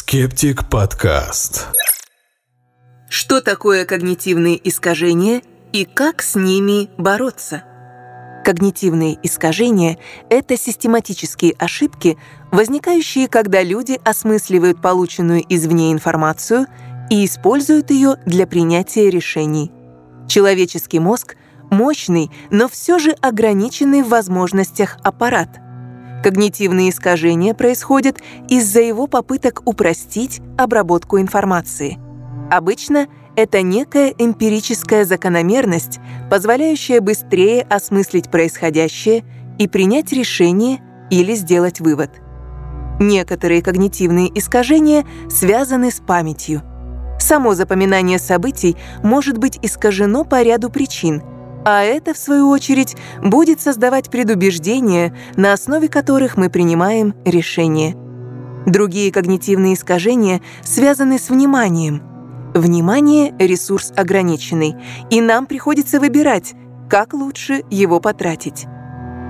Скептик подкаст. Что такое когнитивные искажения и как с ними бороться? Когнитивные искажения — это систематические ошибки, возникающие, когда люди осмысливают полученную извне информацию и используют ее для принятия решений. Человеческий мозг — мощный, но все же ограниченный в возможностях аппарат — Когнитивные искажения происходят из-за его попыток упростить обработку информации. Обычно это некая эмпирическая закономерность, позволяющая быстрее осмыслить происходящее и принять решение или сделать вывод. Некоторые когнитивные искажения связаны с памятью. Само запоминание событий может быть искажено по ряду причин — а это, в свою очередь, будет создавать предубеждения, на основе которых мы принимаем решения. Другие когнитивные искажения связаны с вниманием. Внимание — ресурс ограниченный, и нам приходится выбирать, как лучше его потратить.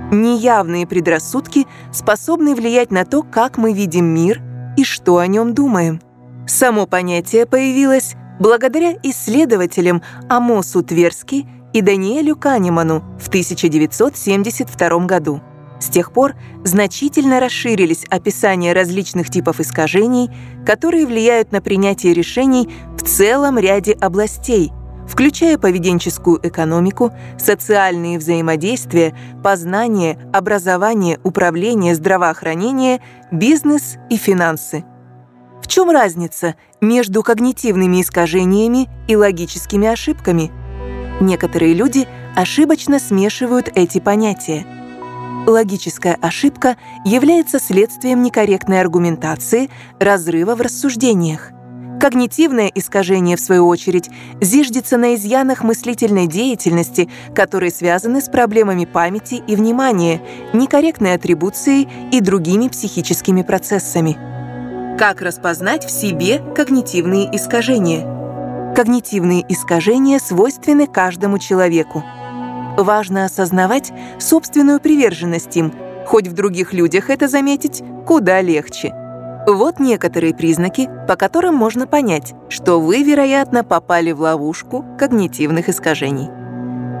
Неявные предрассудки способны влиять на то, как мы видим мир и что о нем думаем. Само понятие появилось благодаря исследователям Амосу Тверски и Даниэлю Канеману в 1972 году. С тех пор значительно расширились описания различных типов искажений, которые влияют на принятие решений в целом ряде областей, включая поведенческую экономику, социальные взаимодействия, познание, образование, управление, здравоохранение, бизнес и финансы. В чем разница между когнитивными искажениями и логическими ошибками – Некоторые люди ошибочно смешивают эти понятия. Логическая ошибка является следствием некорректной аргументации, разрыва в рассуждениях. Когнитивное искажение, в свою очередь, зиждется на изъянах мыслительной деятельности, которые связаны с проблемами памяти и внимания, некорректной атрибуцией и другими психическими процессами. Как распознать в себе когнитивные искажения? Когнитивные искажения свойственны каждому человеку. Важно осознавать собственную приверженность им, хоть в других людях это заметить куда легче. Вот некоторые признаки, по которым можно понять, что вы, вероятно, попали в ловушку когнитивных искажений.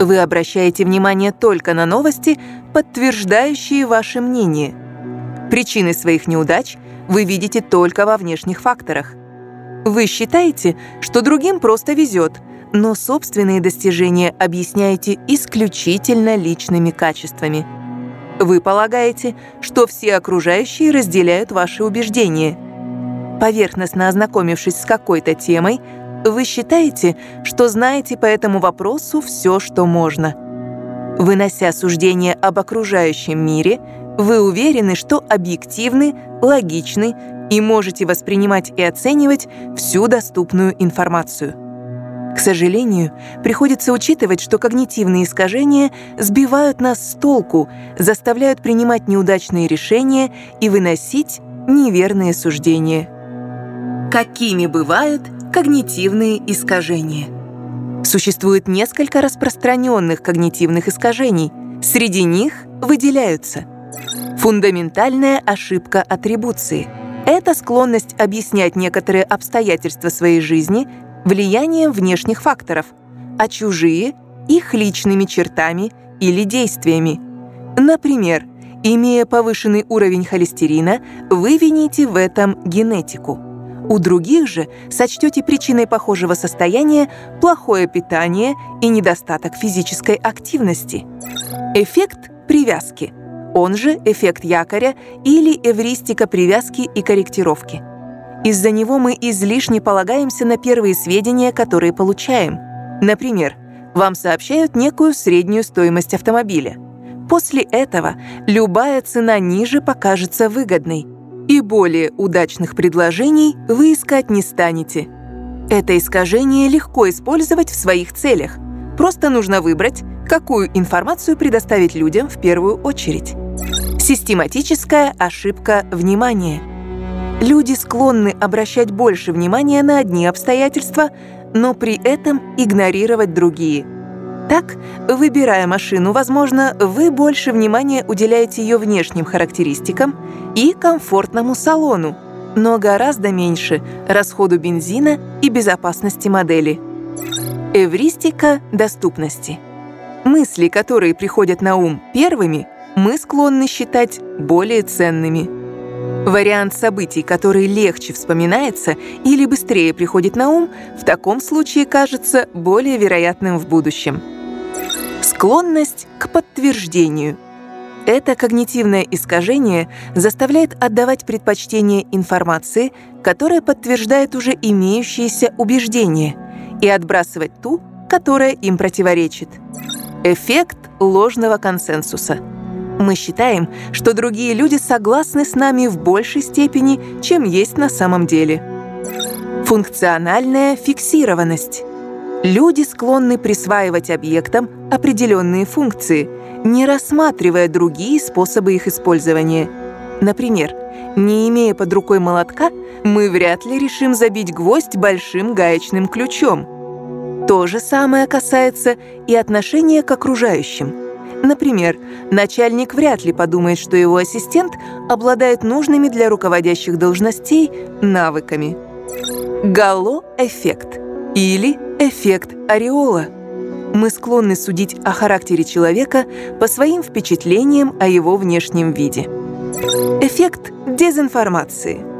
Вы обращаете внимание только на новости, подтверждающие ваше мнение. Причины своих неудач вы видите только во внешних факторах. Вы считаете, что другим просто везет, но собственные достижения объясняете исключительно личными качествами. Вы полагаете, что все окружающие разделяют ваши убеждения. Поверхностно ознакомившись с какой-то темой, вы считаете, что знаете по этому вопросу все, что можно. Вынося суждения об окружающем мире, вы уверены, что объективны, логичны и можете воспринимать и оценивать всю доступную информацию. К сожалению, приходится учитывать, что когнитивные искажения сбивают нас с толку, заставляют принимать неудачные решения и выносить неверные суждения. Какими бывают когнитивные искажения? Существует несколько распространенных когнитивных искажений. Среди них выделяются фундаментальная ошибка атрибуции – это склонность объяснять некоторые обстоятельства своей жизни влиянием внешних факторов, а чужие — их личными чертами или действиями. Например, имея повышенный уровень холестерина, вы вините в этом генетику. У других же сочтете причиной похожего состояния плохое питание и недостаток физической активности. Эффект привязки — он же эффект якоря или эвристика привязки и корректировки. Из-за него мы излишне полагаемся на первые сведения, которые получаем. Например, вам сообщают некую среднюю стоимость автомобиля. После этого любая цена ниже покажется выгодной, и более удачных предложений вы искать не станете. Это искажение легко использовать в своих целях. Просто нужно выбрать, какую информацию предоставить людям в первую очередь. Систематическая ошибка внимания. Люди склонны обращать больше внимания на одни обстоятельства, но при этом игнорировать другие. Так, выбирая машину, возможно, вы больше внимания уделяете ее внешним характеристикам и комфортному салону, но гораздо меньше расходу бензина и безопасности модели. Эвристика доступности. Мысли, которые приходят на ум первыми, мы склонны считать более ценными. Вариант событий, который легче вспоминается или быстрее приходит на ум, в таком случае кажется более вероятным в будущем. Склонность к подтверждению. Это когнитивное искажение заставляет отдавать предпочтение информации, которая подтверждает уже имеющиеся убеждения, и отбрасывать ту, которая им противоречит. Эффект ложного консенсуса. Мы считаем, что другие люди согласны с нами в большей степени, чем есть на самом деле. Функциональная фиксированность. Люди склонны присваивать объектам определенные функции, не рассматривая другие способы их использования. Например, не имея под рукой молотка, мы вряд ли решим забить гвоздь большим гаечным ключом – то же самое касается и отношения к окружающим. Например, начальник вряд ли подумает, что его ассистент обладает нужными для руководящих должностей навыками. Гало-эффект или эффект ореола. Мы склонны судить о характере человека по своим впечатлениям о его внешнем виде. Эффект дезинформации –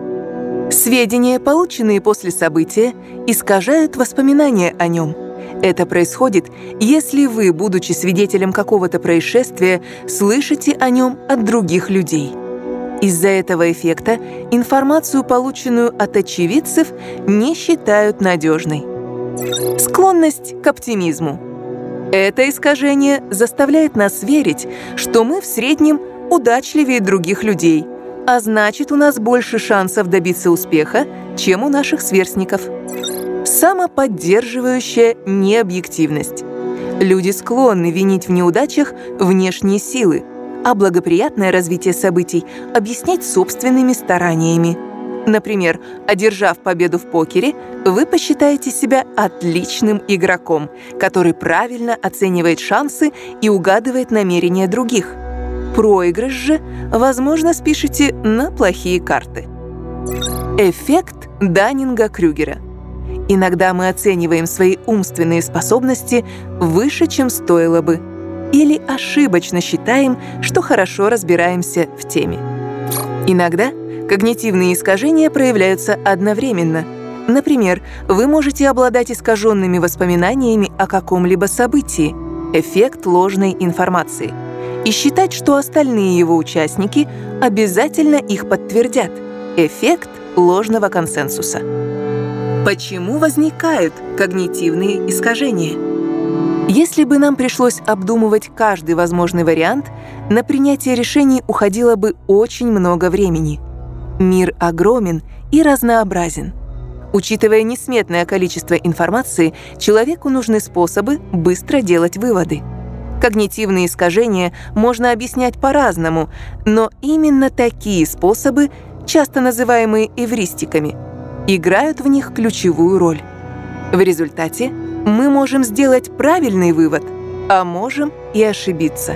Сведения, полученные после события, искажают воспоминания о нем. Это происходит, если вы, будучи свидетелем какого-то происшествия, слышите о нем от других людей. Из-за этого эффекта информацию, полученную от очевидцев, не считают надежной. Склонность к оптимизму. Это искажение заставляет нас верить, что мы в среднем удачливее других людей – а значит, у нас больше шансов добиться успеха, чем у наших сверстников. Самоподдерживающая необъективность. Люди склонны винить в неудачах внешние силы, а благоприятное развитие событий объяснять собственными стараниями. Например, одержав победу в покере, вы посчитаете себя отличным игроком, который правильно оценивает шансы и угадывает намерения других – Проигрыш же, возможно, спишете на плохие карты. Эффект Даннинга-Крюгера. Иногда мы оцениваем свои умственные способности выше, чем стоило бы, или ошибочно считаем, что хорошо разбираемся в теме. Иногда когнитивные искажения проявляются одновременно. Например, вы можете обладать искаженными воспоминаниями о каком-либо событии, эффект ложной информации – и считать, что остальные его участники обязательно их подтвердят. Эффект ложного консенсуса. Почему возникают когнитивные искажения? Если бы нам пришлось обдумывать каждый возможный вариант, на принятие решений уходило бы очень много времени. Мир огромен и разнообразен. Учитывая несметное количество информации, человеку нужны способы быстро делать выводы. Когнитивные искажения можно объяснять по-разному, но именно такие способы, часто называемые эвристиками, играют в них ключевую роль. В результате мы можем сделать правильный вывод, а можем и ошибиться.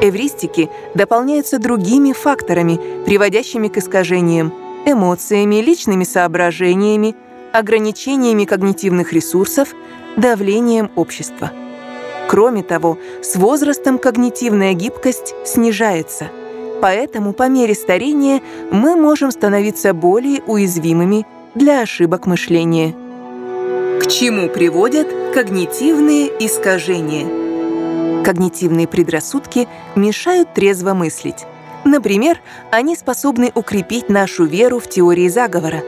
Эвристики дополняются другими факторами, приводящими к искажениям, эмоциями, личными соображениями, ограничениями когнитивных ресурсов, давлением общества. Кроме того, с возрастом когнитивная гибкость снижается. Поэтому по мере старения мы можем становиться более уязвимыми для ошибок мышления. К чему приводят когнитивные искажения? Когнитивные предрассудки мешают трезво мыслить. Например, они способны укрепить нашу веру в теории заговора.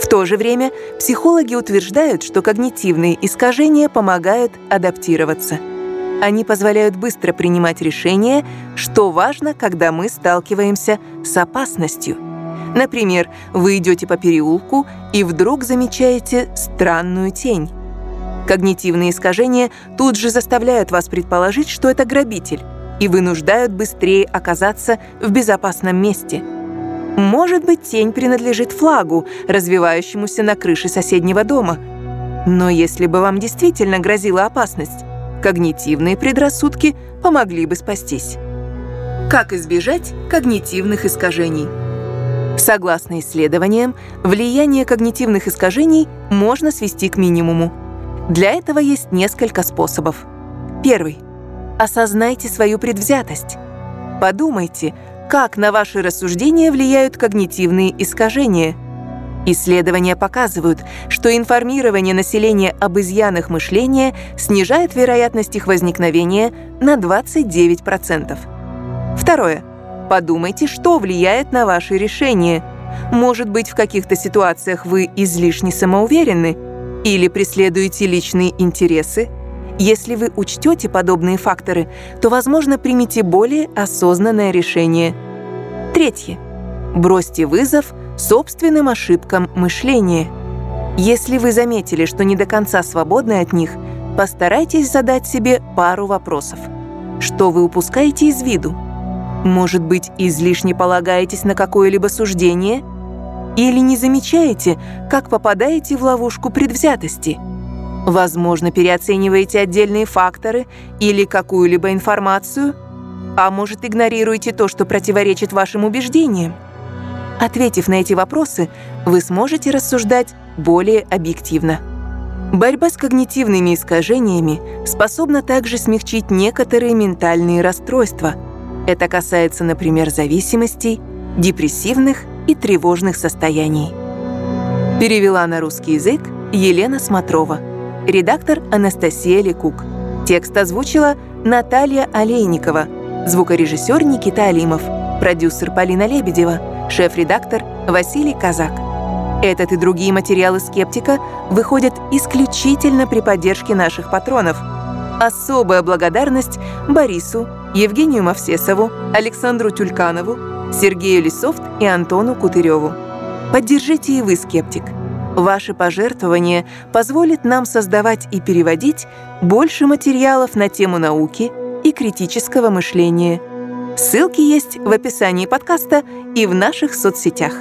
В то же время психологи утверждают, что когнитивные искажения помогают адаптироваться – они позволяют быстро принимать решения, что важно, когда мы сталкиваемся с опасностью. Например, вы идете по переулку и вдруг замечаете странную тень. Когнитивные искажения тут же заставляют вас предположить, что это грабитель, и вынуждают быстрее оказаться в безопасном месте. Может быть, тень принадлежит флагу, развивающемуся на крыше соседнего дома. Но если бы вам действительно грозила опасность, когнитивные предрассудки помогли бы спастись. Как избежать когнитивных искажений? Согласно исследованиям, влияние когнитивных искажений можно свести к минимуму. Для этого есть несколько способов. Первый. Осознайте свою предвзятость. Подумайте, как на ваши рассуждения влияют когнитивные искажения. Исследования показывают, что информирование населения об изъянах мышления снижает вероятность их возникновения на 29%. Второе. Подумайте, что влияет на ваши решения. Может быть, в каких-то ситуациях вы излишне самоуверены или преследуете личные интересы. Если вы учтете подобные факторы, то, возможно, примите более осознанное решение. Третье. Бросьте вызов собственным ошибкам мышления. Если вы заметили, что не до конца свободны от них, постарайтесь задать себе пару вопросов. Что вы упускаете из виду? Может быть, излишне полагаетесь на какое-либо суждение? Или не замечаете, как попадаете в ловушку предвзятости? Возможно, переоцениваете отдельные факторы или какую-либо информацию? А может, игнорируете то, что противоречит вашим убеждениям? Ответив на эти вопросы, вы сможете рассуждать более объективно. Борьба с когнитивными искажениями способна также смягчить некоторые ментальные расстройства – это касается, например, зависимостей, депрессивных и тревожных состояний. Перевела на русский язык Елена Смотрова. Редактор Анастасия Лекук. Текст озвучила Наталья Олейникова. Звукорежиссер Никита Алимов. Продюсер Полина Лебедева. Шеф-редактор Василий Казак. Этот и другие материалы «Скептика» выходят исключительно при поддержке наших патронов. Особая благодарность Борису Евгению Мавсесову, Александру Тюльканову, Сергею Лисофт и Антону Кутыреву. Поддержите и вы «Скептик». Ваши пожертвования позволят нам создавать и переводить больше материалов на тему науки и критического мышления. Ссылки есть в описании подкаста и в наших соцсетях.